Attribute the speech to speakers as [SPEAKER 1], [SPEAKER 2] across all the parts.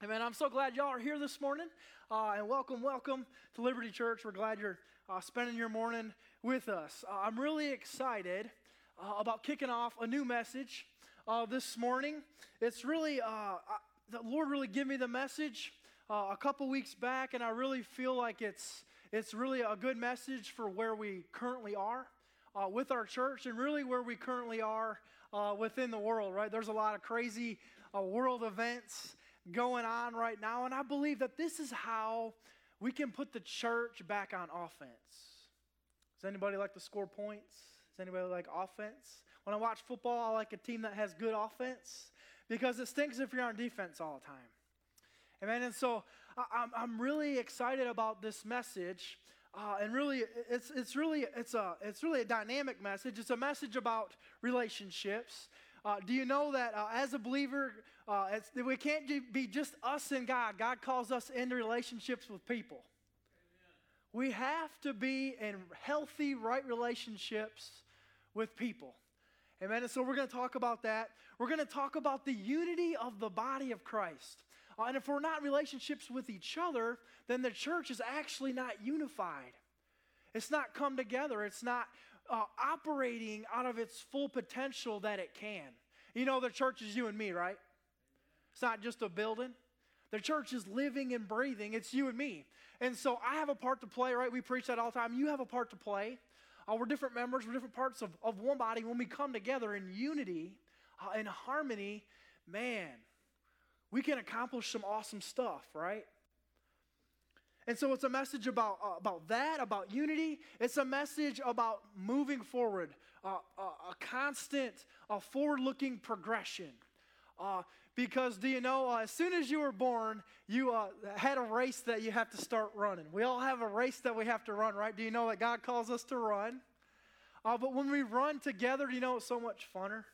[SPEAKER 1] Amen. I'm so glad y'all are here this morning. Uh, and welcome, welcome to Liberty Church. We're glad you're uh, spending your morning with us. Uh, I'm really excited uh, about kicking off a new message uh, this morning. It's really, uh, the Lord really gave me the message a couple weeks back, and I really feel like it's, it's really a good message for where we currently are with our church and really where we currently are within the world, right? There's a lot of crazy world events going on right now. And I believe that this is how we can put the church back on offense. Does anybody like to score points? Does anybody like offense? When I watch football, I like a team that has good offense because it stinks if you're on defense all the time. Amen. And so I'm, I'm really excited about this message. Uh, and really, it's, it's really it's a it's really a dynamic message. It's a message about relationships. Uh, do you know that uh, as a believer, uh, we can't be just us and God? God calls us into relationships with people. Amen. We have to be in healthy, right relationships with people. Amen. And so we're going to talk about that. We're going to talk about the unity of the body of Christ. Uh, and if we're not in relationships with each other, then the church is actually not unified. It's not come together. It's not uh, operating out of its full potential that it can. You know, the church is you and me, right? It's not just a building. The church is living and breathing. It's you and me. And so I have a part to play, right? We preach that all the time. You have a part to play. Uh, we're different members, we're different parts of, of one body. When we come together in unity, uh, in harmony, man, we can accomplish some awesome stuff, right? And so it's a message about, uh, about that, about unity. It's a message about moving forward, uh, uh, a constant, uh, forward looking progression. Uh, because do you know, uh, as soon as you were born, you uh, had a race that you have to start running. We all have a race that we have to run, right? Do you know that God calls us to run? but when we run together, do you know it's so much funner?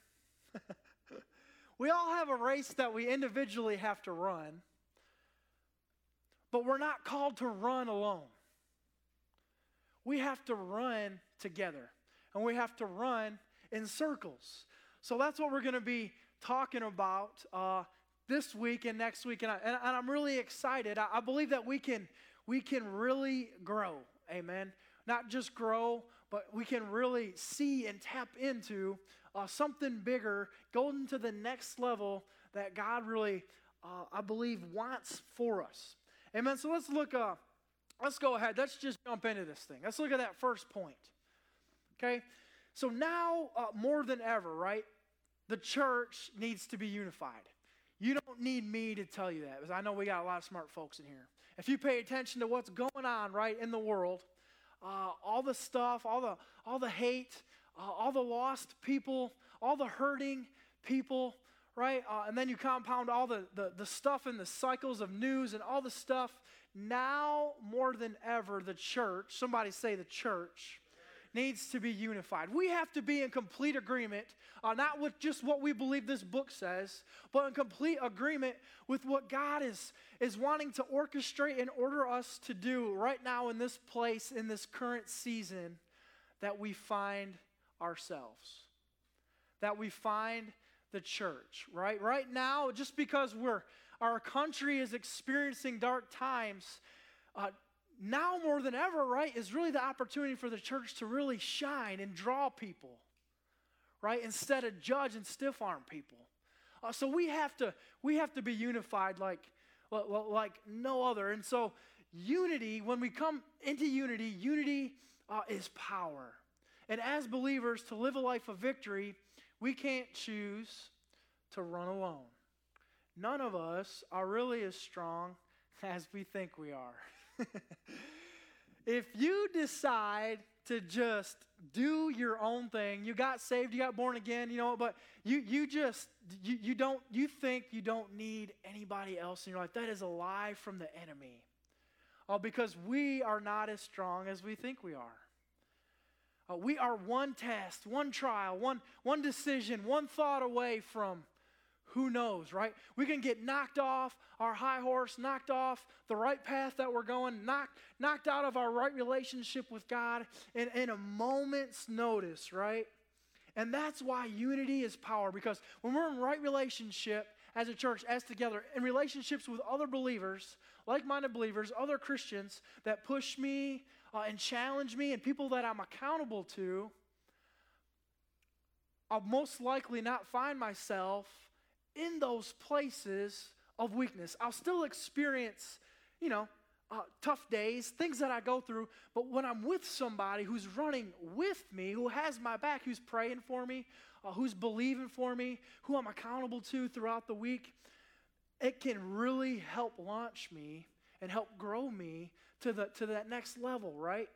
[SPEAKER 1] we all have a race that we individually have to run. But we're not called to run alone. We have to run together, and we have to run in circles. So that's what we're going to be talking about uh, this week and next week, and, I, and, I'm really excited. I, I believe that we can we can really grow. Amen. Not just grow, but we can really see and tap into uh, something bigger, go into the next level that God really, uh, I believe, wants for us. Amen. So let's look, uh, let's go ahead. Let's just jump into this thing. Let's look at that first point. Okay. So now, uh, more than ever, right, the church needs to be unified. You don't need me to tell you that because I know we got a lot of smart folks in here. If you pay attention to what's going on, right, in the world, uh, all the stuff, all the, all the hate, uh, all the lost people, all the hurting people, right? Uh, and then you compound all the, the, the stuff and the cycles of news and all the stuff. Now, more than ever, the church, somebody say the church, needs to be unified. We have to be in complete agreement, uh, not with just what we believe this book says, but in complete agreement with what God is, is wanting to orchestrate and order us to do right now in this place, in this current season that we find ourselves. That we find the church, right? Right now, just because we're our country is experiencing dark times, uh, now more than ever, right, is really the opportunity for the church to really shine and draw people, right, instead of judge and stiff arm people. Uh, so we have to we have to be unified like like no other. And so unity, when we come into unity, unity uh, is power. And as believers, to live a life of victory, we can't choose to run alone. None of us are really as strong as we think we are. if you decide to just do your own thing, you got saved, you got born again, you know, but you you just you, you don't you think you don't need anybody else in your life. That is a lie from the enemy. Oh, because we are not as strong as we think we are. Uh, we are one test, one trial, one, one decision, one thought away from who knows, right? We can get knocked off our high horse, knocked off the right path that we're going, knocked, knocked out of our right relationship with God in, in a moment's notice, right? And that's why unity is power because when we're in right relationship as a church, as together, in relationships with other believers, like minded believers, other Christians that push me uh, and challenge me, and people that I'm accountable to, I'll most likely not find myself in those places of weakness. I'll still experience, you know, uh, tough days, things that I go through, but when I'm with somebody who's running with me, who has my back, who's praying for me, uh, who's believing for me, who I'm accountable to throughout the week, it can really help launch me and help grow me to, the, to that next level, right?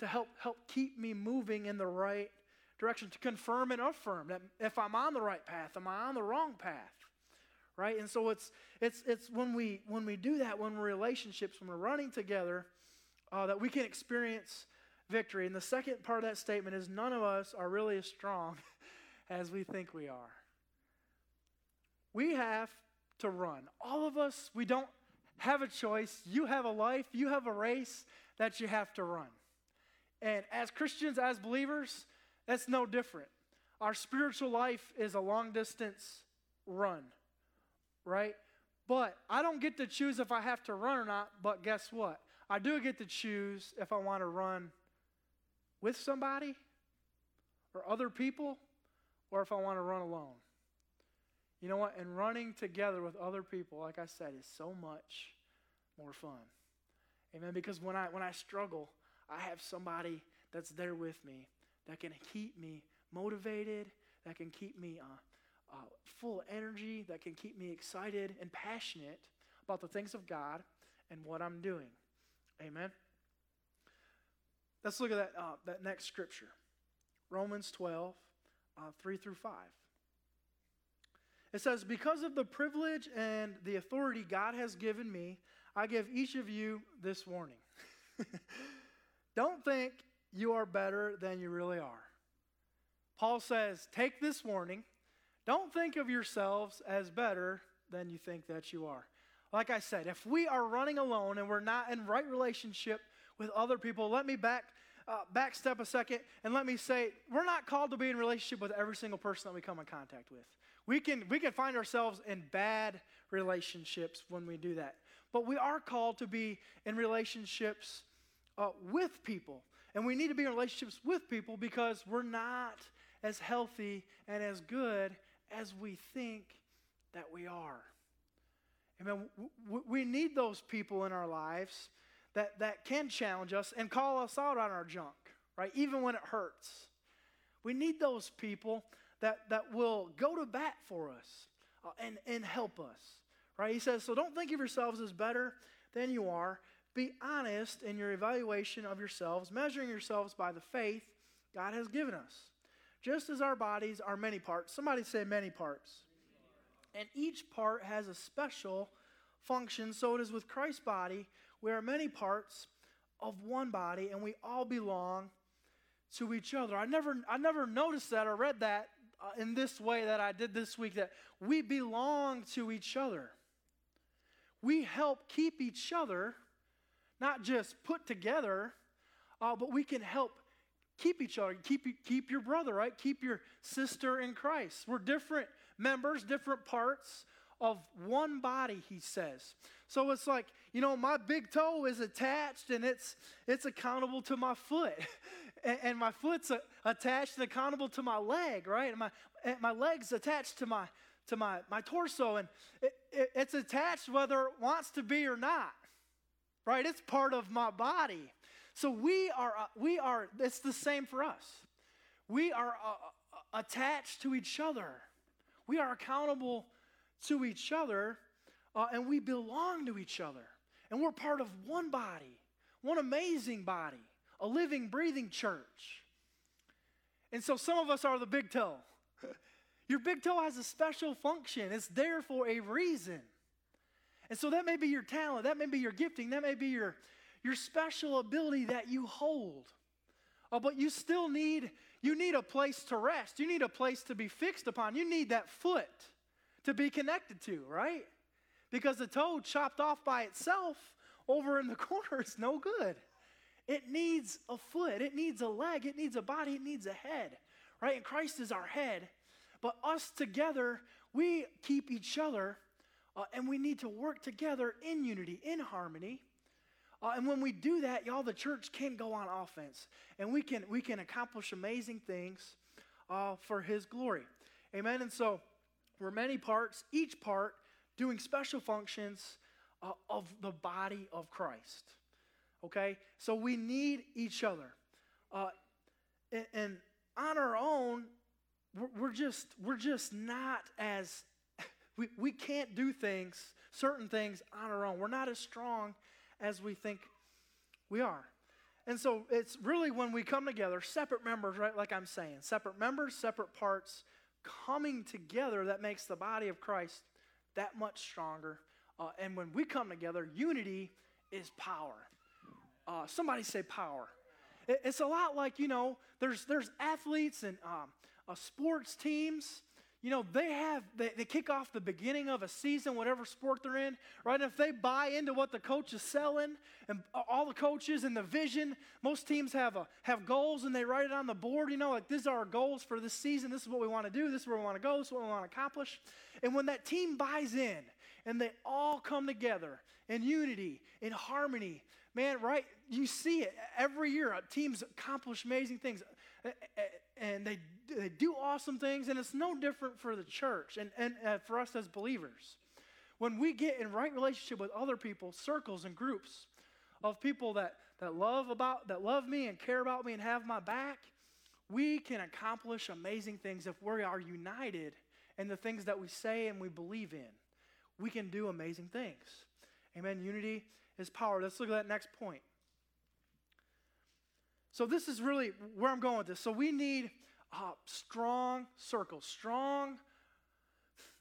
[SPEAKER 1] To help, help keep me moving in the right direction, to confirm and affirm that if I'm on the right path, am I on the wrong path? Right? And so it's it's it's when we when we do that, when we're relationships, when we're running together, uh, that we can experience victory. And the second part of that statement is none of us are really as strong as we think we are. We have to run. All of us, we don't have a choice. You have a life, you have a race that you have to run. And as Christians, as believers, that's no different. Our spiritual life is a long distance run, right? But I don't get to choose if I have to run or not, but guess what? I do get to choose if I want to run with somebody or other people or if I want to run alone. You know what? And running together with other people, like I said, is so much more fun. Amen. Because when I when I struggle, I have somebody that's there with me that can keep me motivated, that can keep me uh, uh, full of energy, that can keep me excited and passionate about the things of God and what I'm doing. Amen. Let's look at that, uh, that next scripture Romans 12, uh, 3 through 5. It says, Because of the privilege and the authority God has given me, I give each of you this warning. Don't think you are better than you really are. Paul says, Take this warning. Don't think of yourselves as better than you think that you are. Like I said, if we are running alone and we're not in right relationship with other people, let me back uh, back step a second and let me say we're not called to be in relationship with every single person that we come in contact with. We can we can find ourselves in bad relationships when we do that, but we are called to be in relationships uh, with people. And we need to be in relationships with people because we're not as healthy and as good as we think that we are. Amen. We need those people in our lives that, that can challenge us and call us out on our junk, right? Even when it hurts. We need those people that, that will go to bat for us uh, and, and help us, right? He says, so don't think of yourselves as better than you are. Be honest in your evaluation of yourselves, measuring yourselves by the faith God has given us. Just as our bodies are many parts, somebody say many parts. And each part has a special function, so it is with Christ's body. We are many parts of one body, and we all belong to each other. I never, I never noticed that or read that uh, in this way that I did this week that we belong to each other. We help keep each other not just put together, uh, but we can help keep each other. Keep, keep your brother, right? Keep your sister in Christ. We're different members, different parts of one body, he says. So it's like, you know, my big toe is attached and it's it's accountable to my foot. and, and, my foot's a, attached and accountable to my leg, right? And my and my leg's attached to my to my, my torso and it, it, it's attached whether it wants to be or not right? It's part of my body. So we are, uh, we are, it's the same for us. We are uh, uh, attached to each other. We are accountable to each other, uh, and we belong to each other. And we're part of one body, one amazing body, a living, breathing church. And so some of us are the big toe. Your big toe has a special function, it's there for a reason. And so that may be your talent, that may be your gifting, that may be your, your special ability that you hold. Oh, but you still need you need a place to rest. You need a place to be fixed upon. You need that foot to be connected to, right? Because the toe chopped off by itself over in the corner is no good. It needs a foot, it needs a leg, it needs a body, it needs a head, right? And Christ is our head. But us together, we keep each other uh, and we need to work together in unity, in harmony. Uh, and when we do that, y'all, the church can go on offense and we can, we can accomplish amazing things uh, for His glory. Amen. And so we're many parts, each part doing special functions uh, of the body of Christ. Okay? So we need each other. Uh, and, and, on our own, we're, we're, just, we're just not as, we, we can't do things, certain things on our own. We're not as strong as we think we are. And so it's really when we come together, separate members, right? Like I'm saying, separate members, separate parts, coming together that makes the body of Christ that much stronger. Uh, and when we come together, unity is power. Uh, somebody say power. It, it's a lot like, you know, there's, there's athletes and um, uh, sports teams you know, they have, they, they kick off the beginning of a season, whatever sport they're in, right? And if they buy into what the coach is selling and all the coaches and the vision, most teams have, a, have goals and they write it on the board, you know, like these are our goals for this season. This is what we want to do. This is where we want to go. This is what we want to accomplish. And when that team buys in and they all come together in unity, in harmony, man, right? You see it every year. Teams accomplish amazing things and they, they do awesome things, and it's no different for the church and, and uh, for us as believers. When we get in right relationship with other people, circles and groups of people that, that love about that love me and care about me and have my back, we can accomplish amazing things if we are united in the things that we say and we believe in. We can do amazing things. Amen. Unity is power. Let's look at that next point. So, this is really where I'm going with this. So, we need uh, strong circles, strong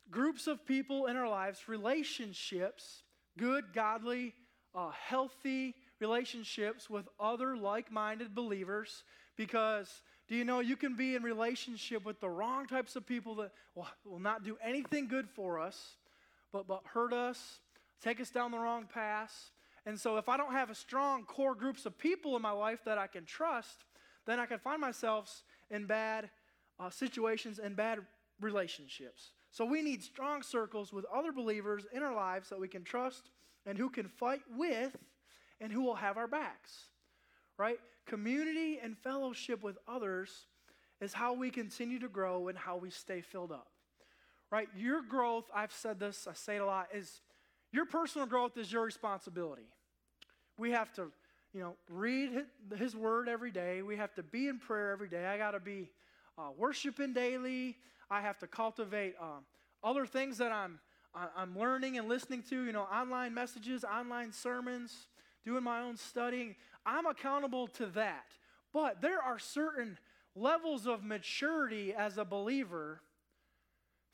[SPEAKER 1] groups of people in our lives, relationships, good, godly, uh, healthy relationships with other like minded believers. Because do you know you can be in relationship with the wrong types of people that will, will not do anything good for us, but, but hurt us, take us down the wrong path, and so if I don't have a strong core groups of people in my life that I can trust, then I can find myself in bad uh, situations and bad relationships. So we need strong circles with other believers in our lives that we can trust and who can fight with and who will have our backs. Right? Community and fellowship with others is how we continue to grow and how we stay filled up. Right? Your growth, I've said this, I say it a lot, is your personal growth is your responsibility. We have to, you know, read His Word every day. We have to be in prayer every day. I got to be uh, worshiping daily. I have to cultivate um, other things that I'm I'm learning and listening to. You know, online messages, online sermons, doing my own studying. I'm accountable to that. But there are certain levels of maturity as a believer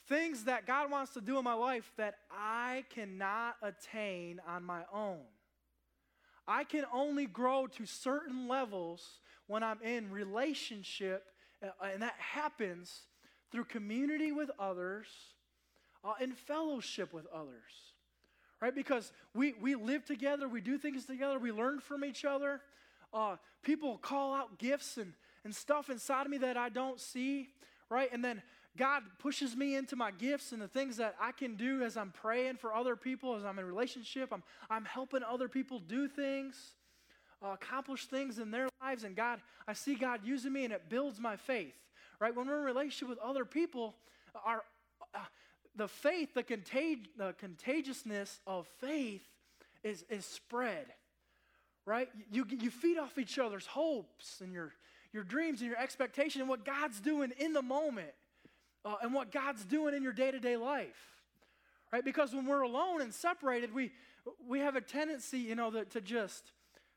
[SPEAKER 1] things that God wants to do in my life that I cannot attain on my own. I can only grow to certain levels when I'm in relationship, uh, and that happens through community with others uh, and fellowship with others. Right? Because we, we live together, we do things together, we learn from each other. Uh, people call out gifts and, and stuff inside of me that I don't see, right? And then God pushes me into my gifts and the things that I can do as I'm praying for other people, as I'm in relationship. I'm, I'm helping other people do things, uh, accomplish things in their lives. And God, I see God using me and it builds my faith, right? When we're in relationship with other people, our, uh, the faith, the, contag- the contagiousness of faith is, is spread, right? You, you feed off each other's hopes and your, your dreams and your expectation and what God's doing in the moment uh, and what God's doing in your day to day life. Right? Because when we're alone and separated, we, we have a tendency, you know, that, to just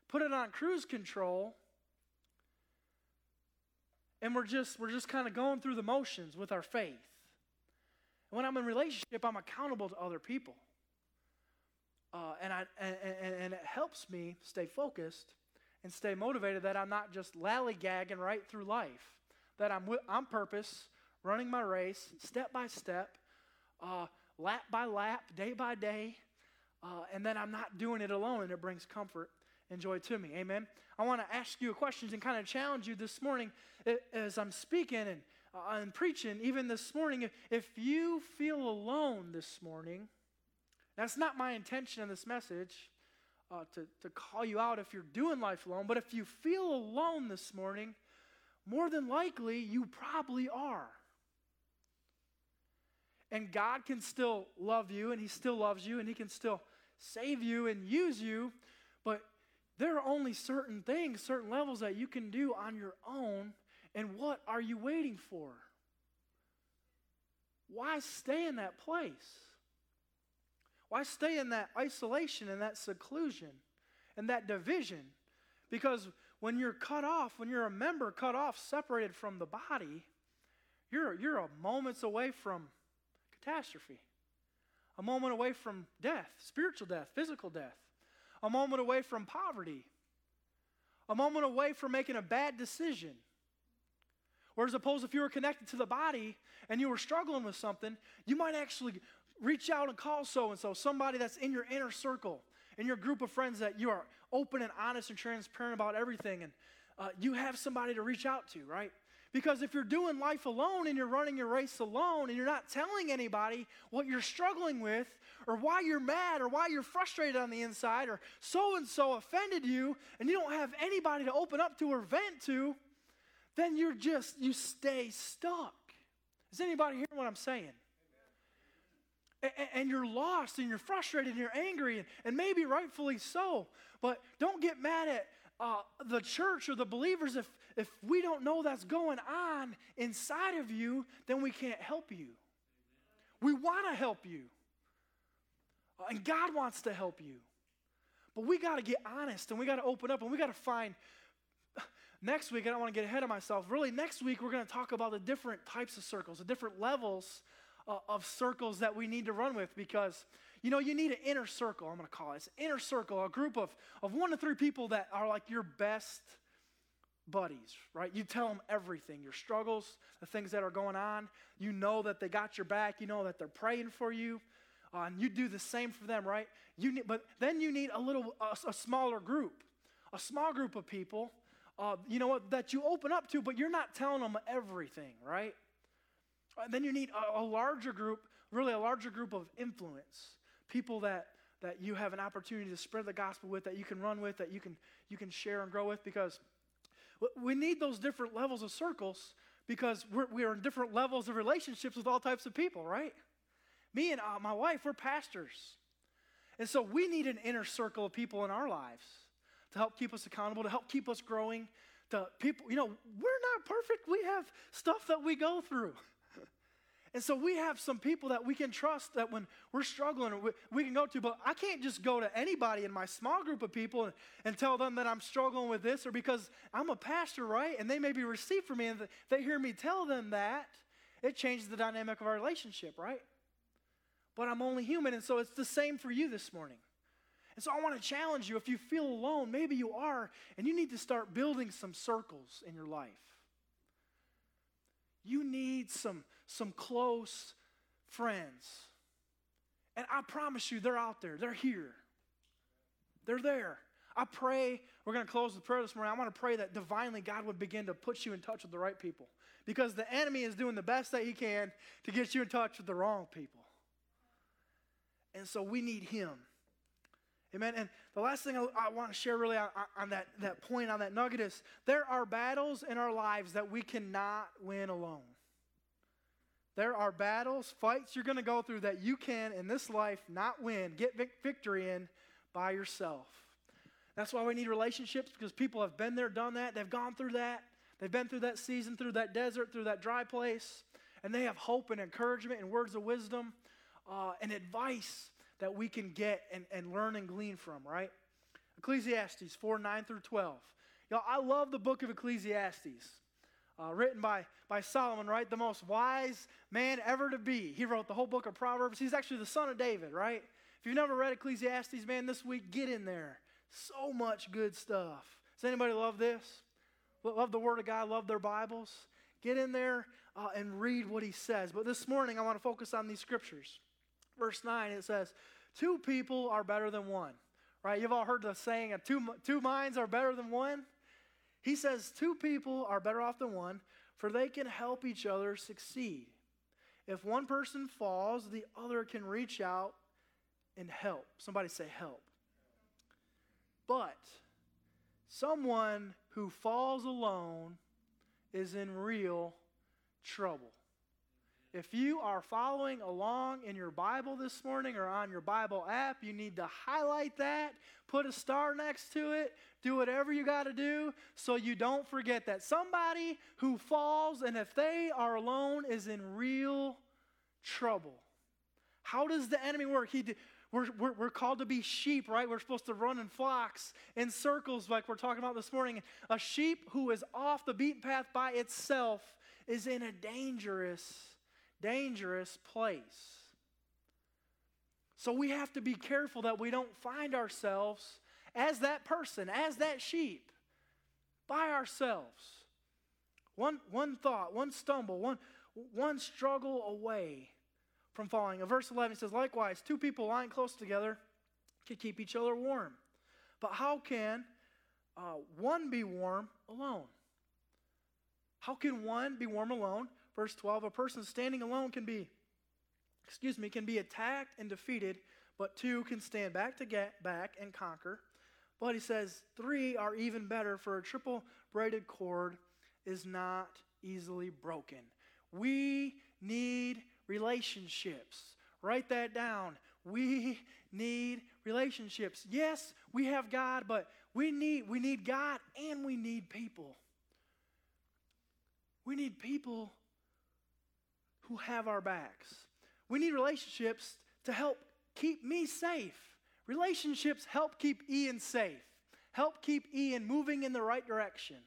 [SPEAKER 1] put it on cruise control and we're just we're just kind of going through the motions with our faith. And when I'm in relationship, I'm accountable to other people, uh, and I and, and, it helps me stay focused and stay motivated. That I'm not just lallygagging right through life. That I'm on purpose running my race step by step, uh, lap by lap, day by day, uh, and then I'm not doing it alone, and it brings comfort and joy to me. Amen. I want to ask you a question and kind of challenge you this morning as I'm speaking, and uh, and preaching, even this morning, if you feel alone this morning, that's not my intention in this message uh, to, to call you out if you're doing life alone, but if you feel alone this morning, more than likely you probably are. And God can still love you, and He still loves you, and He can still save you and use you, but there are only certain things, certain levels that you can do on your own. And what are you waiting for? Why stay in that place? Why stay in that isolation and that seclusion and that division? Because when you're cut off, when you're a member cut off, separated from the body, you're, you're a moments away from catastrophe, a moment away from death, spiritual death, physical death, a moment away from poverty, a moment away from making a bad decision. Whereas, suppose if you were connected to the body and you were struggling with something, you might actually reach out and call so and so, somebody that's in your inner circle, in your group of friends that you are open and honest and transparent about everything, and uh, you have somebody to reach out to, right? Because if you're doing life alone and you're running your race alone and you're not telling anybody what you're struggling with or why you're mad or why you're frustrated on the inside or so and so offended you and you don't have anybody to open up to or vent to, then you're just, you stay stuck. Is anybody hearing what I'm saying? and you're lost and you're frustrated and you're angry and, maybe rightfully so but don't get mad at uh, the church or the believers if, if we don't know that's going on inside of you then we can't help you we want to help you and god wants to help you but we got to get honest and we got to open up and we got to find next week i don't want to get ahead of myself really next week we're going to talk about the different types of circles the different levels uh, of circles that we need to run with because, you know, you need an inner circle, I'm going to call it. It's inner circle, a group of, of one to three people that are like your best buddies, right? You tell them everything your struggles, the things that are going on. You know that they got your back, you know that they're praying for you. Uh, and you do the same for them, right? You need, but then you need a little, a, a smaller group, a small group of people, uh, you know what, that you open up to, but you're not telling them everything, right? And uh, then you need a, a larger group, really a larger group of influence, people that that you have an opportunity to spread the gospel with, that you can run with, that you can you can share and grow with, because we need those different levels of circles because we're, we are in different levels of relationships with all types of people, right? Me and uh, my wife, we're pastors. And so we need an inner circle of people in our lives to help keep us accountable, to help keep us growing. To people, you know, we're not perfect. We have stuff that we go through. And so we have some people that we can trust that when we're struggling, we, we can go to. But I can't just go to anybody in my small group of people and, and tell them that I'm struggling with this or because I'm a pastor, right? And they may be received for me and they hear me tell them that. It changes the dynamic of our relationship, right? But I'm only human. And so it's the same for you this morning. And so I want to challenge you if you feel alone, maybe you are, and you need to start building some circles in your life. You need some, some close friends. And I promise you, they're out there. They're here. They're there. I pray, we're going to close with prayer this morning. I want to pray that divinely God would begin to put you in touch with the right people. Because the enemy is doing the best that he can to get you in touch with the wrong people. And so we need him. Amen. And the last thing I, I want to share really on, on, that, that point, on that nugget is there are battles in our lives that we cannot win alone. There are battles, fights you're going to go through that you can in this life not win, get victory in by yourself. That's why we need relationships because people have been there, done that. They've gone through that. They've been through that season, through that desert, through that dry place. And they have hope and encouragement and words of wisdom uh, and advice that we can get and, and learn and glean from, right? Ecclesiastes 4 9 through 12. Y'all, I love the book of Ecclesiastes, uh, written by, by Solomon, right? The most wise man ever to be. He wrote the whole book of Proverbs. He's actually the son of David, right? If you've never read Ecclesiastes, man, this week, get in there. So much good stuff. Does anybody love this? Love the Word of God, love their Bibles? Get in there uh, and read what he says. But this morning, I want to focus on these scriptures. Verse 9, it says, Two people are better than one. Right? You've all heard the saying, two, two minds are better than one. He says, Two people are better off than one, for they can help each other succeed. If one person falls, the other can reach out and help. Somebody say, help. But someone who falls alone is in real trouble. If you are following along in your Bible this morning or on your Bible app, you need to highlight that, put a star next to it, do whatever you got to do so you don't forget that somebody who falls and if they are alone is in real trouble. How does the enemy work? He, we're, we're, we're, called to be sheep, right? We're supposed to run in flocks, in circles, like we're talking about this morning. A sheep who is off the beaten path by itself is in a dangerous dangerous place. So we have to be careful that we don't find ourselves as that person, as that sheep, by ourselves. One, one thought, one stumble, one, one struggle away from falling. In verse 11 says, Likewise, two people lying close together can keep each other warm. But how can uh, one be warm alone? How can one be warm alone? Verse 12 A person standing alone can be, excuse me, can be attacked and defeated, but two can stand back to get back and conquer. But he says three are even better, for a triple braided cord is not easily broken. We need relationships. Write that down. We need relationships. Yes, we have God, but we need we need God and we need people. We need people who have our backs. We need relationships to help keep me safe. Relationships help keep Ian safe, help keep Ian moving in the right direction,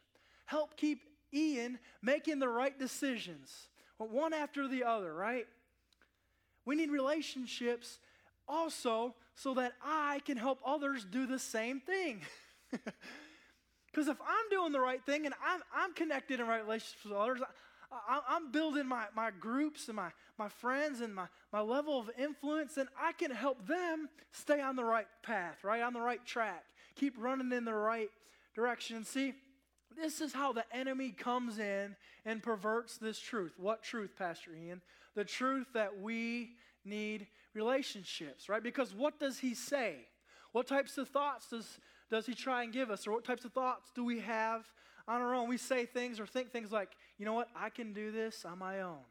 [SPEAKER 1] help keep Ian making the right decisions, one after the other, right? We need relationships also so that I can help others do the same thing. Because if I'm doing the right thing and I'm, I'm connected in right relationships with others, I, am building my, my groups and my, my friends and my, my level of influence, and I can help them stay on the right path, right? On the right track. Keep running in the right direction. See, this is how the enemy comes in and perverts this truth. What truth, Pastor Ian? The truth that we need relationships, right? Because what does he say? What types of thoughts does, does he try and give us? Or what types of thoughts do we have on our own? We say things or think things like, you know what? I can do this on my own.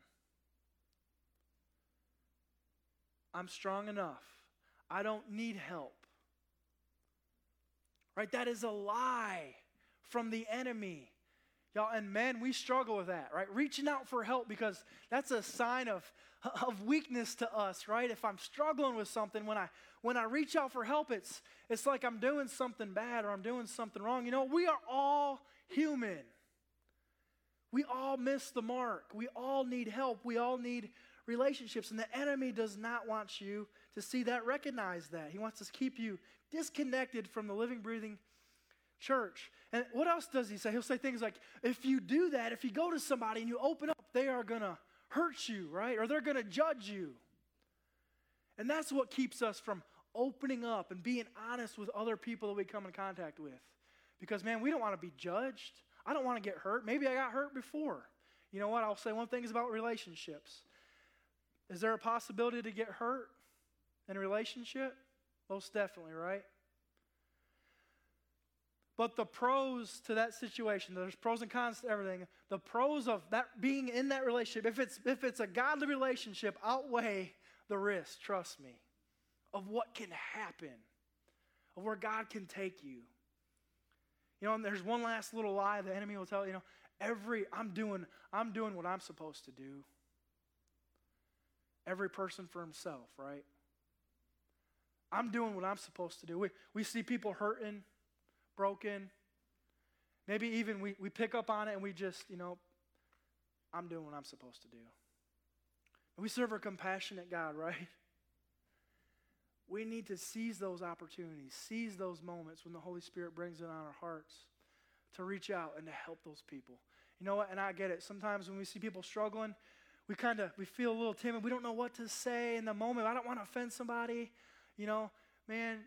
[SPEAKER 1] I'm strong enough. I don't need help. Right? That is a lie from the enemy. Y'all, and men, we struggle with that, right? Reaching out for help because that's a sign of, of weakness to us, right? If I'm struggling with something, when I when I reach out for help, it's it's like I'm doing something bad or I'm doing something wrong. You know, we are all human. We all miss the mark. We all need help. We all need relationships. And the enemy does not want you to see that, recognize that. He wants to keep you disconnected from the living, breathing church. And what else does he say? He'll say things like, if you do that, if you go to somebody and you open up, they are going to hurt you, right? Or they're going to judge you. And that's what keeps us from opening up and being honest with other people that we come in contact with. Because, man, we don't want to be judged. I don't want to get hurt. Maybe I got hurt before. You know what? I'll say one thing is about relationships. Is there a possibility to get hurt in a relationship? Most definitely, right? But the pros to that situation, there's pros and cons to everything. The pros of that being in that relationship, if it's if it's a godly relationship, outweigh the risk, trust me, of what can happen, of where God can take you. You know, there's one last little lie the enemy will tell you, you know, every I'm doing I'm doing what I'm supposed to do. Every person for himself, right? I'm doing what I'm supposed to do. We, we see people hurting, broken. Maybe even we, we pick up on it and we just, you know, I'm doing what I'm supposed to do. We serve a compassionate God, right? We need to seize those opportunities, seize those moments when the Holy Spirit brings it on our hearts to reach out and to help those people. You know what? And I get it. Sometimes when we see people struggling, we kind of we feel a little timid. We don't know what to say in the moment. I don't want to offend somebody. You know, man,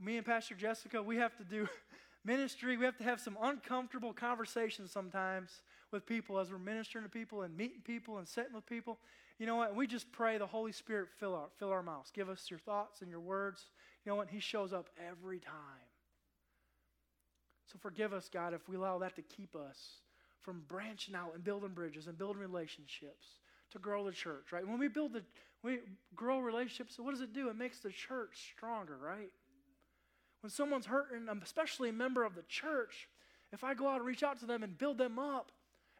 [SPEAKER 1] me and Pastor Jessica, we have to do ministry. We have to have some uncomfortable conversations sometimes with people, as we're ministering to people and meeting people and sitting with people. You know what? We just pray the Holy Spirit fill our, fill our mouths. Give us your thoughts and your words. You know what? He shows up every time. So forgive us, God, if we allow that to keep us from branching out and building bridges and building relationships to grow the church, right? When we build the, we grow relationships, what does it do? It makes the church stronger, right? When someone's hurting, especially a member of the church, if I go out and reach out to them and build them up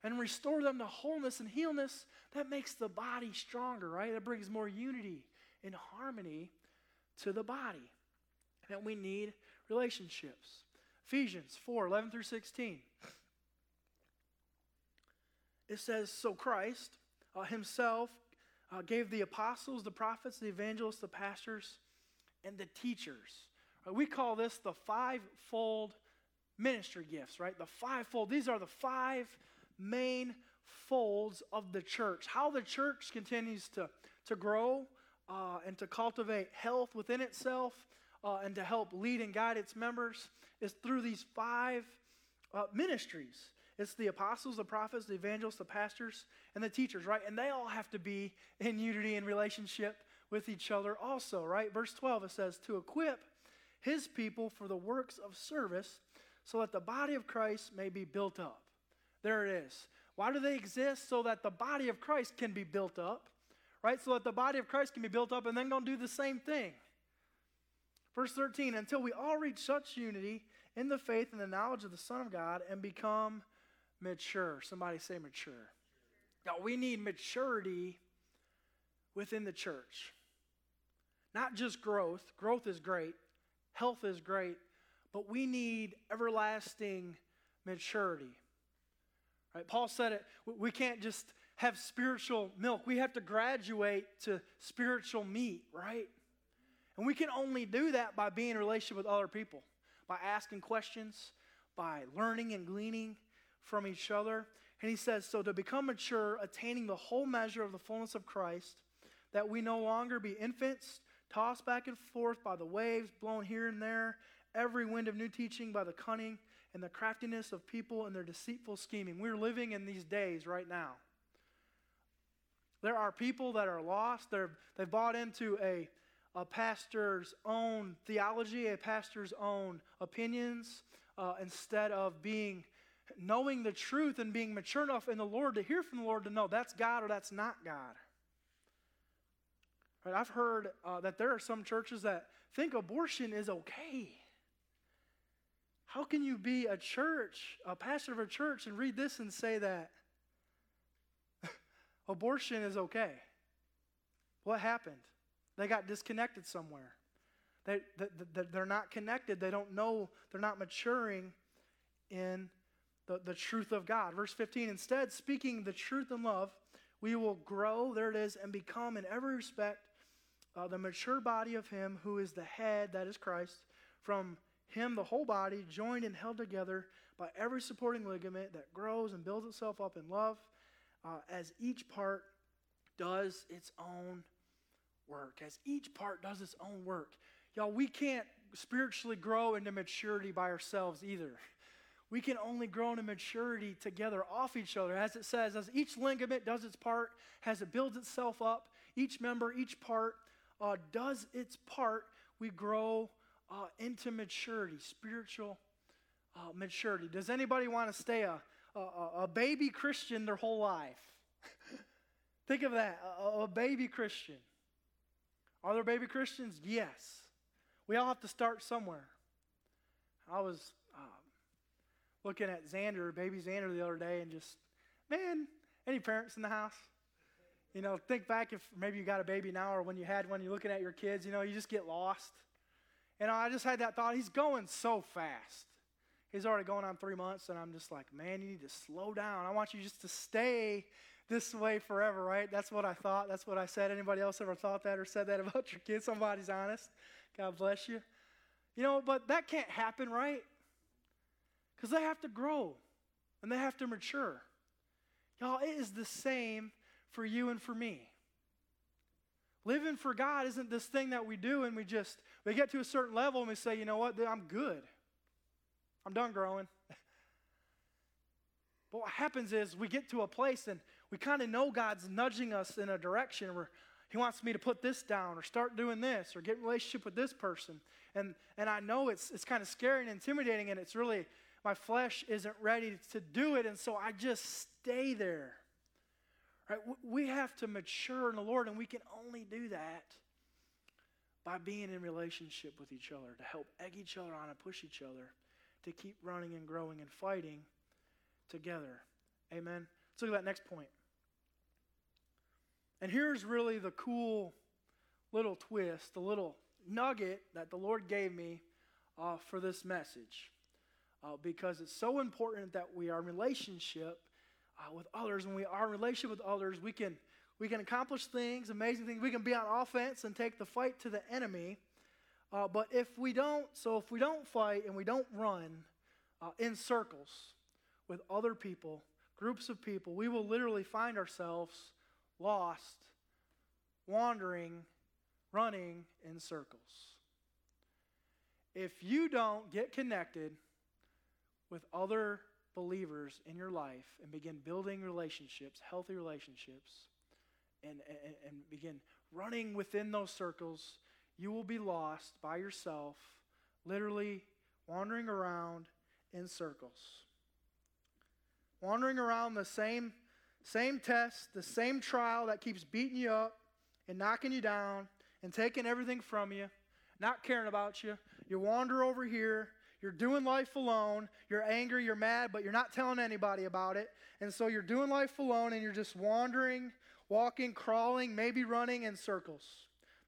[SPEAKER 1] and restore them to wholeness and healness, that makes the body stronger, right? That brings more unity and harmony to the body. And we need relationships. Ephesians 4 11 through 16. It says, So Christ uh, himself uh, gave the apostles, the prophets, the evangelists, the pastors, and the teachers. Uh, we call this the fivefold ministry gifts, right? The fivefold. These are the five main folds of the church. How the church continues to, to grow uh, and to cultivate health within itself uh, and to help lead and guide its members is through these five uh, ministries. It's the apostles, the prophets, the evangelists, the pastors, and the teachers, right? And they all have to be in unity and relationship with each other also, right? Verse 12, it says, to equip his people for the works of service so that the body of Christ may be built up. There it is. Why do they exist? So that the body of Christ can be built up, right? So that the body of Christ can be built up and then go do the same thing. Verse 13, until we all reach such unity in the faith and the knowledge of the Son of God and become mature. Somebody say mature. Now, we need maturity within the church. Not just growth, growth is great, health is great, but we need everlasting maturity. Right? Paul said it, we can't just have spiritual milk. We have to graduate to spiritual meat, right? And we can only do that by being in relationship with other people, by asking questions, by learning and gleaning from each other. And he says, So to become mature, attaining the whole measure of the fullness of Christ, that we no longer be infants, tossed back and forth by the waves, blown here and there, every wind of new teaching by the cunning and the craftiness of people and their deceitful scheming. We're living in these days right now. There are people that are lost. They're, they've bought into a, a pastor's own theology, a pastor's own opinions, uh, instead of being knowing the truth and being mature enough in the Lord to hear from the Lord to know that's God or that's not God. Right, I've heard uh, that there are some churches that think abortion is okay. How can you be a church, a pastor of a church, and read this and say that abortion is okay? What happened? They got disconnected somewhere. They, they, they're not connected. They don't know. They're not maturing in the, the truth of God. Verse 15, instead, speaking the truth in love, we will grow, there it is, and become in every respect uh, the mature body of Him who is the head, that is Christ. From Him, the whole body, joined and held together by every supporting ligament that grows and builds itself up in love, uh, as each part does its own work. As each part does its own work. Y'all, we can't spiritually grow into maturity by ourselves either we can only grow into maturity together off each other. As it says, as each ligament does its part, as it builds itself up, each member, each part uh, does its part, we grow uh, into maturity, spiritual uh, maturity. Does anybody want to stay a, a, a, baby Christian their whole life? Think of that, a, a baby Christian. Are there baby Christians? Yes. We all have to start somewhere. I was looking at Xander, baby Xander, the other day, and just, man, any parents in the house? You know, think back if maybe you got a baby now or when you had one, you're looking at your kids, you know, you just get lost. And I just had that thought, he's going so fast. He's already going on three months, and I'm just like, man, you need to slow down. I want you just to stay this way forever, right? That's what I thought. That's what I said. Anybody else ever thought that or said that about your kid? Somebody's honest. God bless you. You know, but that can't happen, right? Because they have to grow and they have to mature. Y'all, it is the same for you and for me. Living for God isn't this thing that we do and we just we get to a certain level and they say, you know what, I'm good. I'm done growing. But what happens is we get to a place and we kind of know God's nudging us in a direction where He wants me to put this down or start doing this or get in relationship with this person. And, and I know it's, it's kind of scary and intimidating, and it's really, my flesh isn't ready to do it, and so I just stay there. Right? We have to mature in the Lord, and we can only do that by being in relationship with each other to help egg each other on and push each other to keep running and growing and fighting together. Amen. Let's look at that next point. And here's really the cool little twist, the little nugget that the Lord gave me uh, for this message. Uh, because it's so important that we are in relationship uh, with others. When we are in relationship with others, we can, we can accomplish things, amazing things. We can be on offense and take the fight to the enemy. Uh, but if we don't, so if we don't fight and we don't run uh, in circles with other people, groups of people, we will literally find ourselves lost, wandering, running in circles. If you don't get connected with other believers in your life and begin building relationships, healthy relationships, and, and, and begin running within those circles, you will be lost by yourself, literally wandering around in circles. Wandering around the same, same test, the same trial that keeps beating you up and knocking you down and taking everything from you, not caring about you. You wander over here. You're doing life alone. You're angry, you're mad, but you're not telling anybody about it. And so you're doing life alone and you're just wandering, walking, crawling, maybe running in circles.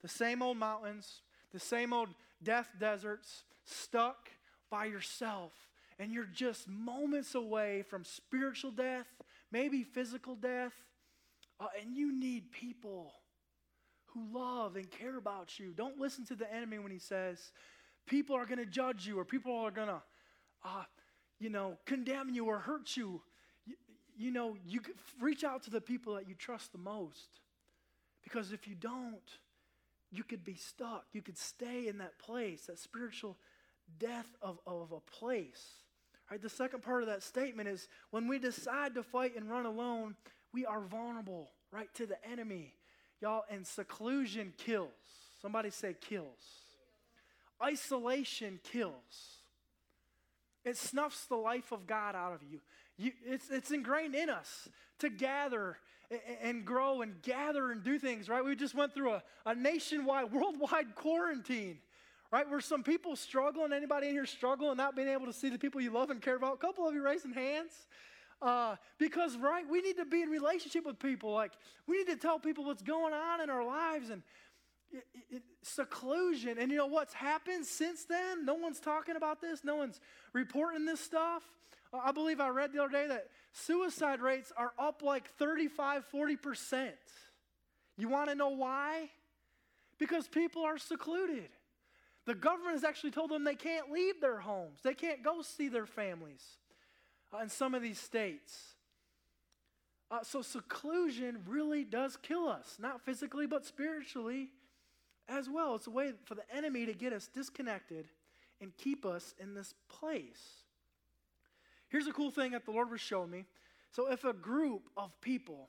[SPEAKER 1] The same old mountains, the same old death deserts, stuck by yourself. And you're just moments away from spiritual death, maybe physical death. Uh, and you need people who love and care about you. Don't listen to the enemy when he says, people are going to judge you or people are going to, uh, you know, condemn you or hurt you. You. Know, you reach out to the people that you trust the most. Because if you don't, you could be stuck. You could stay in that place, that spiritual death of, of a place. Right? The second part of that statement is when we decide to fight and run alone, we are vulnerable, right, to the enemy. Y'all, and seclusion kills. Somebody say kills. Isolation kills. It snuffs the life of God out of you. You it's, it's ingrained in us to gather and, grow and gather and do things, right? We just went through a, a nationwide, worldwide quarantine, right? Where some people struggling, anybody in here struggling, not being able to see the people you love and care about? A couple of you raising hands. Uh, because, right, we need to be in relationship with people. Like, we need to tell people what's going on in our lives and it, it, seclusion. And you know what's happened since then? No one's talking about this, no one's reporting this stuff. I believe I read the other day that suicide rates are up like 35, 40%. You want to know why? Because people are secluded. The government has actually told them they can't leave their homes, they can't go see their families uh, in some of these states. Uh, so, seclusion really does kill us, not physically, but spiritually as well. It's a way for the enemy to get us disconnected and keep us in this place. Here's a cool thing that the Lord was showing me. So, if a group of people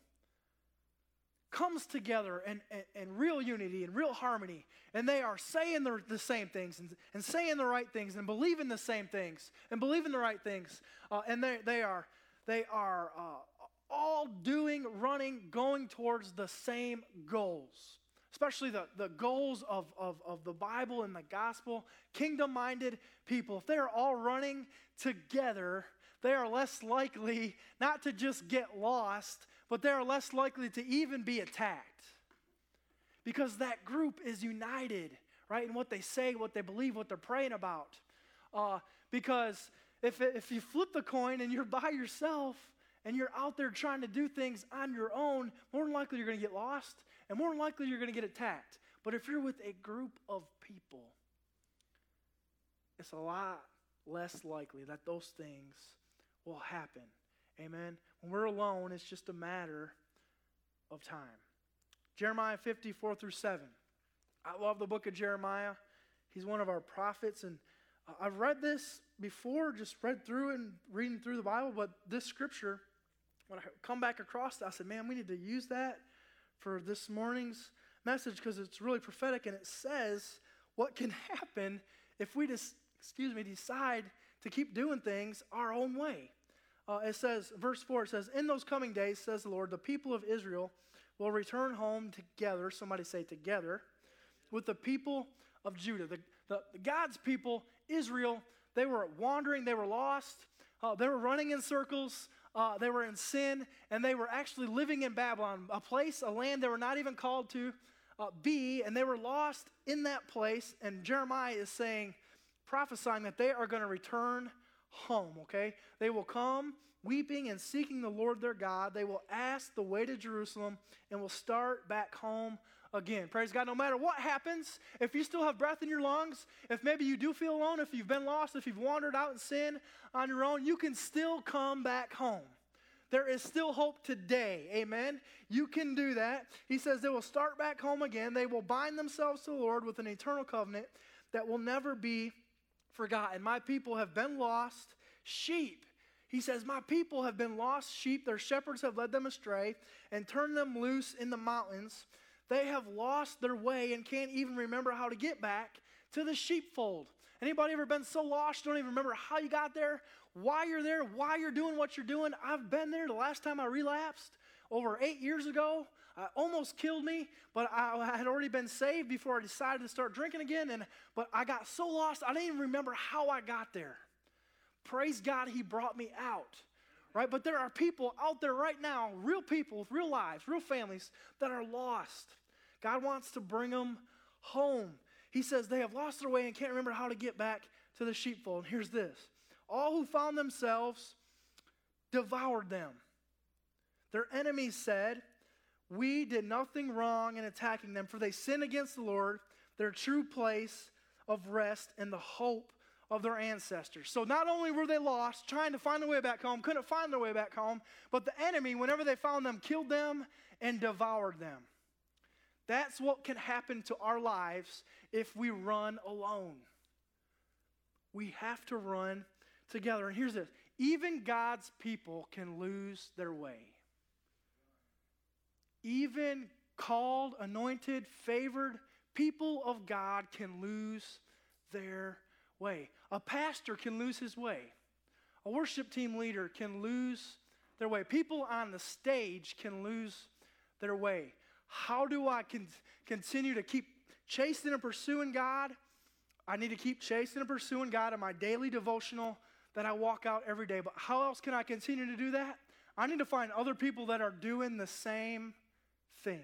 [SPEAKER 1] comes together in, in, in, real unity and real harmony, and they are saying the, the same things and, and, saying the right things and believing the same things and believing the right things, uh, and they, they are, they are uh, all doing, running, going towards the same goals. Especially the, the goals of, of, of the Bible and the gospel, kingdom minded people, if they are all running together, they are less likely not to just get lost, but they are less likely to even be attacked. Because that group is united, right, in what they say, what they believe, what they're praying about. Uh, because if, if you flip the coin and you're by yourself and you're out there trying to do things on your own, more than likely you're going to get lost and more than likely you're going to get attacked. But if you're with a group of people, it's a lot less likely that those things will happen. Amen. When we're alone, it's just a matter of time. Jeremiah 54 through 7. I love the book of Jeremiah. He's one of our prophets, and I've read this before, just read through it and reading through the Bible, but this scripture, when I come back across it, I said, man, we need to use that for this morning's message because it's really prophetic and it says what can happen if we just, excuse me, decide to keep doing things our own way. Uh, it says, verse 4, it says, In those coming days, says the Lord, the people of Israel will return home together, somebody say together, with the people of Judah. The, the, God's people, Israel, they were wandering, they were lost, uh, they were running in circles, uh, they were in sin, and they were actually living in Babylon, a place, a land they were not even called to uh, be, and they were lost in that place. And Jeremiah is saying, prophesying that they are going to return home, okay? They will come weeping and seeking the Lord their God. They will ask the way to Jerusalem and will start back home again. Praise God. No matter what happens, if you still have breath in your lungs, if maybe you do feel alone, if you've been lost, if you've wandered out in sin on your own, you can still come back home. There is still hope today. Amen. You can do that. He says they will start back home again. They will bind themselves to the Lord with an eternal covenant that will never be forgotten. My people have been lost sheep. He says, My people have been lost sheep. Their shepherds have led them astray and turned them loose in the mountains. They have lost their way and can't even remember how to get back to the sheepfold. Anybody ever been so lost, don't even remember how you got there? why you're there, why you're doing what you're doing. I've been there. The last time I relapsed, over eight years ago, uh, almost killed me, but I, had already been saved before I decided to start drinking again. And but I got so lost, I didn't even remember how I got there. Praise God, He brought me out. Right? But there are people out there right now, real people with real lives, real families that are lost. God wants to bring them home. He says they have lost their way and can't remember how to get back to the sheepfold. And here's this all who found themselves devoured them. Their enemies said, We did nothing wrong in attacking them, for they sinned against the Lord, their true place of rest and the hope of their ancestors. So not only were they lost, trying to find their way back home, couldn't find their way back home, but the enemy, whenever they found them, killed them and devoured them. That's what can happen to our lives if we run alone. We have to run together. And here's this even God's people can lose their way. Even called, anointed, favored people of God can lose their way. A pastor can lose his way. A worship team leader can lose their way. People on the stage can lose their way. How do I con- continue to keep chasing and pursuing God? I need to keep chasing and pursuing God in my daily devotional that I walk out every day. But how else can I continue to do that? I need to find other people that are doing the same thing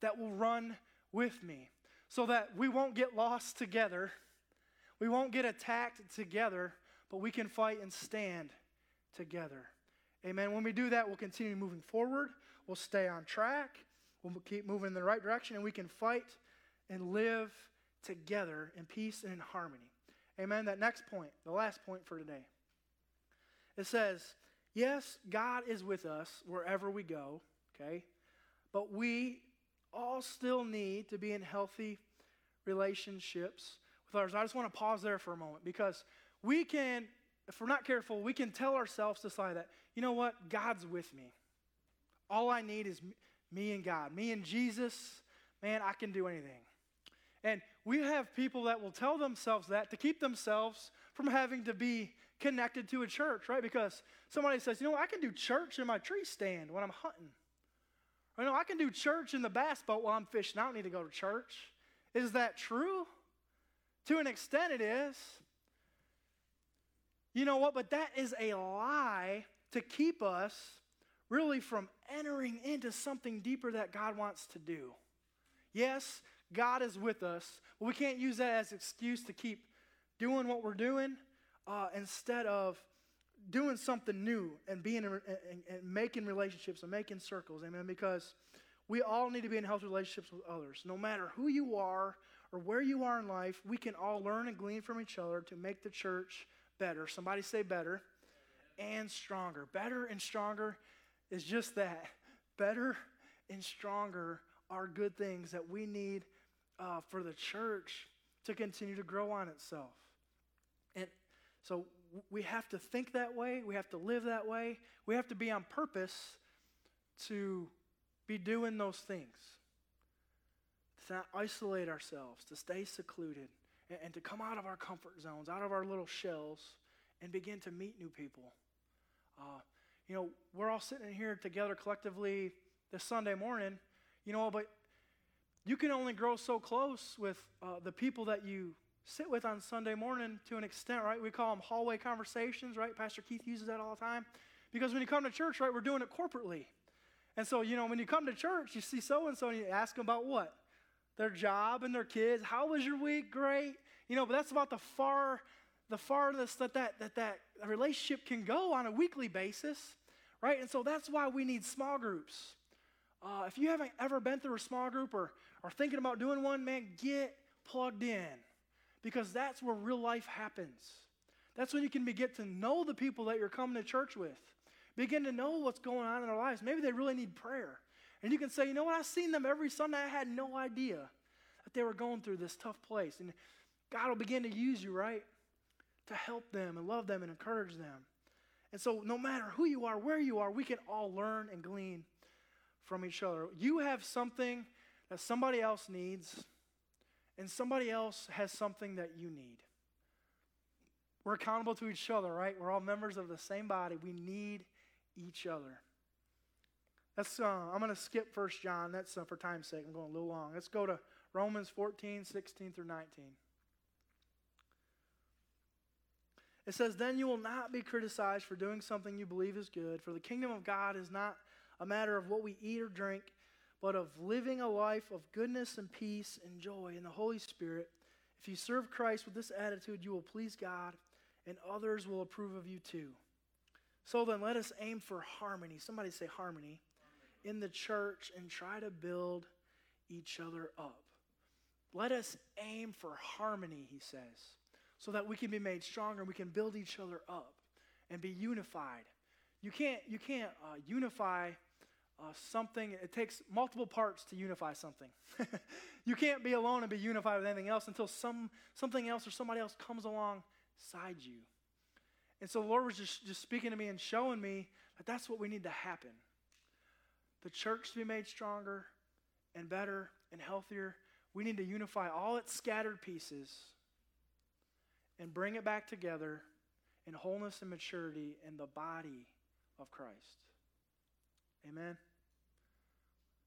[SPEAKER 1] that will run with me so that we won't get lost together. We won't get attacked together, but we can fight and stand together. Amen. When we do that, we'll continue moving forward. We'll stay on track. We'll keep moving in the right direction, and we can fight and live together in peace and in harmony. Amen. That next point, the last point for today. It says, yes, God is with us wherever we go, okay? But we all still need to be in healthy relationships with others. I just want to pause there for a moment because we can, if we're not careful, we can tell ourselves to say that, you know what, God's with me. All I need is me and God, me and Jesus. Man, I can do anything. And we have people that will tell themselves that to keep themselves from having to be connected to a church, right? Because somebody says, you know, I can do church in my tree stand when I'm hunting. You know, I can do church in the bass boat while I'm fishing. I don't need to go to church. Is that true? To an extent, it is. You know what? But that is a lie to keep us really from entering into something deeper that God wants to do. Yes, God is with us. But we can't use that as excuse to keep doing what we're doing uh, instead of doing something new and being and, and making relationships and making circles. Amen. Because we all need to be in healthy relationships with others. No matter who you are or where you are in life, we can all learn and glean from each other to make the church better. Somebody say better and stronger. Better and stronger is just that. Better and stronger are good things that we need uh, for the church to continue to grow on itself. And so we have to think that way, we have to live that way, we have to be on purpose to be doing those things. To not isolate ourselves, to stay secluded, and, and to come out of our comfort zones, out of our little shells, and begin to meet new people. Uh, you know, we're all sitting here together collectively this Sunday morning, you know, but you can only grow so close with uh, the people that you sit with on Sunday morning to an extent, right? We call them hallway conversations, right? Pastor Keith uses that all the time. Because when you come to church, right, we're doing it corporately. And so, you know, when you come to church, you see so and so and you ask them about what? Their job and their kids. How was your week? Great. You know, but that's about the far the farthest that that, that that relationship can go on a weekly basis, right? And so that's why we need small groups. Uh, if you haven't ever been through a small group or, or thinking about doing one, man, get plugged in because that's where real life happens. That's when you can begin to know the people that you're coming to church with. Begin to know what's going on in their lives. Maybe they really need prayer. And you can say, you know what, I've seen them every Sunday. I had no idea that they were going through this tough place. And God will begin to use you, right? To help them and love them and encourage them. And so, no matter who you are, where you are, we can all learn and glean from each other. You have something that somebody else needs and somebody else has something that you need. We're accountable to each other, right? We're all members of the same body. We need each other. That's, uh, I'm going to skip First John. That's uh, for time's sake. I'm going a little long. Let's go to Romans 14, 16 through 19. It says, Then you will not be criticized for doing something you believe is good, for the kingdom of God is not a matter of what we eat or drink but of living a life of goodness and peace and joy in the Holy Spirit. If you serve Christ with this attitude, you will please God, and others will approve of you too. So then, let us aim for harmony. Somebody say harmony in the church and try to build each other up. Let us aim for harmony, he says, so that we can be made stronger and we can build each other up and be unified. You can't, you can't uh, unify uh, something, it takes multiple parts to unify something. you can't be alone and be unified with anything else until some, something else or somebody else comes alongside you. And so the Lord was just, just speaking to me and showing me that that's what we need to happen. The church to be made stronger and better and healthier, we need to unify all its scattered pieces and bring it back together in wholeness and maturity in the body of Christ. Amen.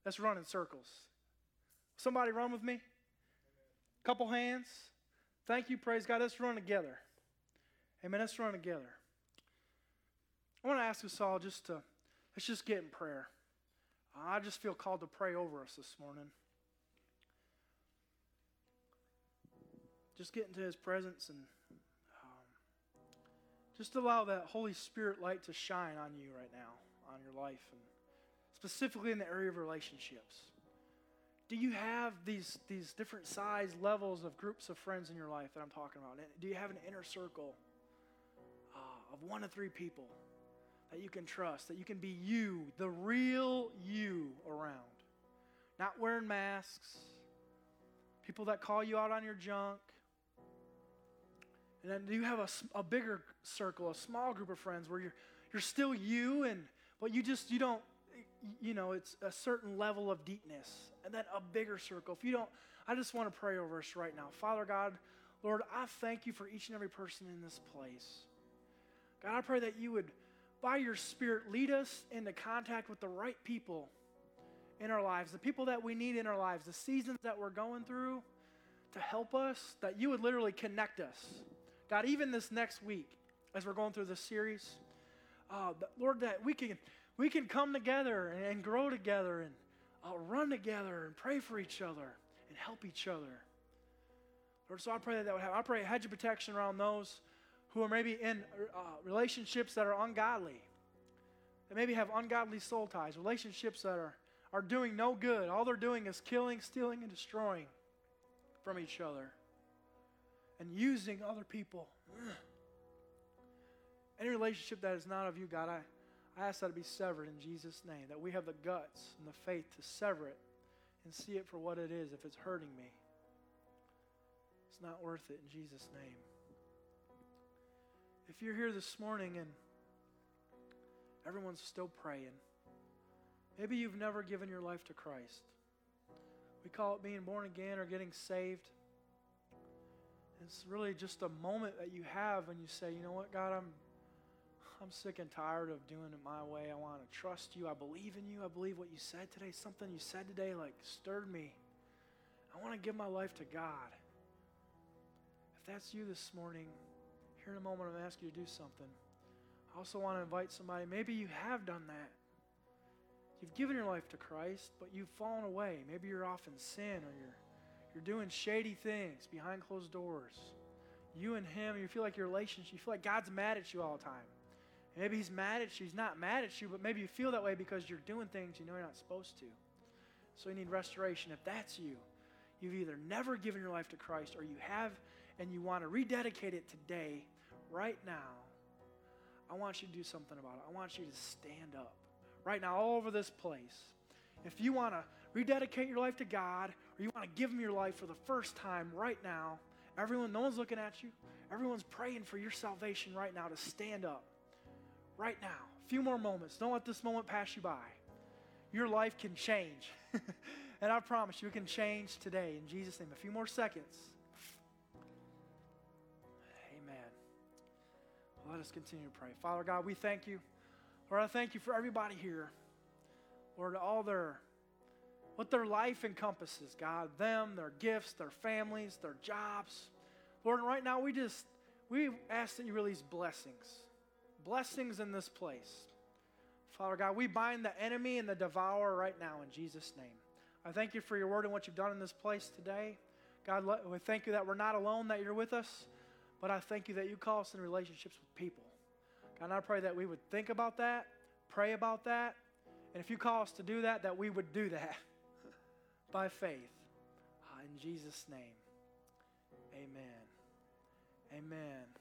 [SPEAKER 1] Let's run in circles. Somebody run with me? Couple hands. Thank you, praise God. Let's run together. Amen. Let's run together. I want to ask us all just to, let's just get in prayer. I just feel called to pray over us this morning. Just get into his presence and um, just allow that Holy Spirit light to shine on you right now, on your life. And specifically in the area of relationships? Do you have these, these different size levels of groups of friends in your life that I'm talking about? Do you have an inner circle uh, of one to three people that you can trust, that you can be you, the real you around? Not wearing masks, people that call you out on your junk. And then do you have a, a bigger circle, a small group of friends where you're, you're still you, and but you just you don't you know, it's a certain level of deepness and then a bigger circle. If you don't, I just want to pray over us right now. Father God, Lord, I thank you for each and every person in this place. God, I pray that you would, by your Spirit, lead us into contact with the right people in our lives, the people that we need in our lives, the seasons that we're going through to help us, that you would literally connect us. God, even this next week, as we're going through this series, uh, Lord, that we can we can come together and, and grow together and uh, run together and pray for each other and help each other. Lord, so I pray that that would happen. I pray a hedge of protection around those who are maybe in uh, relationships that are ungodly, that maybe have ungodly soul ties, relationships that are, are doing no good. All they're doing is killing, stealing, and destroying from each other and using other people. Any relationship that is not of you, God, I, I ask that it be severed in Jesus' name, that we have the guts and the faith to sever it and see it for what it is if it's hurting me. It's not worth it in Jesus' name. if you're here this morning and everyone's still praying, maybe you've never given your life to Christ. We call it being born again or getting saved. It's really just a moment that you have when you say, you know what, God, I'm I'm sick and tired of doing it my way. I want to trust you. I believe in you. I believe what you said today. Something you said today like stirred me. I want to give my life to God. If that's you this morning, here in a moment, I'm going to ask you to do something. I also want to invite somebody. Maybe you have done that. You've given your life to Christ, but you've fallen away. Maybe you're off in sin or you're, you're doing shady things behind closed doors. You and Him, you feel like your relationship, you feel like God's mad at you all the time. Maybe He's mad at you. He's not mad at you, but maybe you feel that way because you're doing things you know you're not supposed to. So you need restoration. If that's you, you've either never given your life to Christ or you have and you want to rededicate it today, right now. I want you to do something about it. I want you to stand up right now, all over this place. If you want to rededicate your life to God or you want to give Him your life for the first time right now, everyone, no one's looking at you. Everyone's praying for your salvation right now to stand up. Right now. A few more moments. Don't let this moment pass you by. Your life can change. and I promise you, it can change today in Jesus' name. A few more seconds. Amen. Let us continue to pray. Father God, we thank you. Lord, I thank you for everybody here. Lord, all their what their life encompasses, God, them, their gifts, their families, their jobs. Lord, right now we just we ask that you release blessings. Blessings in this place. Father God, we bind the enemy and the devourer right now in Jesus' name. I thank you for your word and what you've done in this place today. God, we thank you that we're not alone, that you're with us, but I thank you that you call us in relationships with people. God, I pray that we would think about that, pray about that, and if you call us to do that, that we would do that by faith. In Jesus' name, amen. Amen.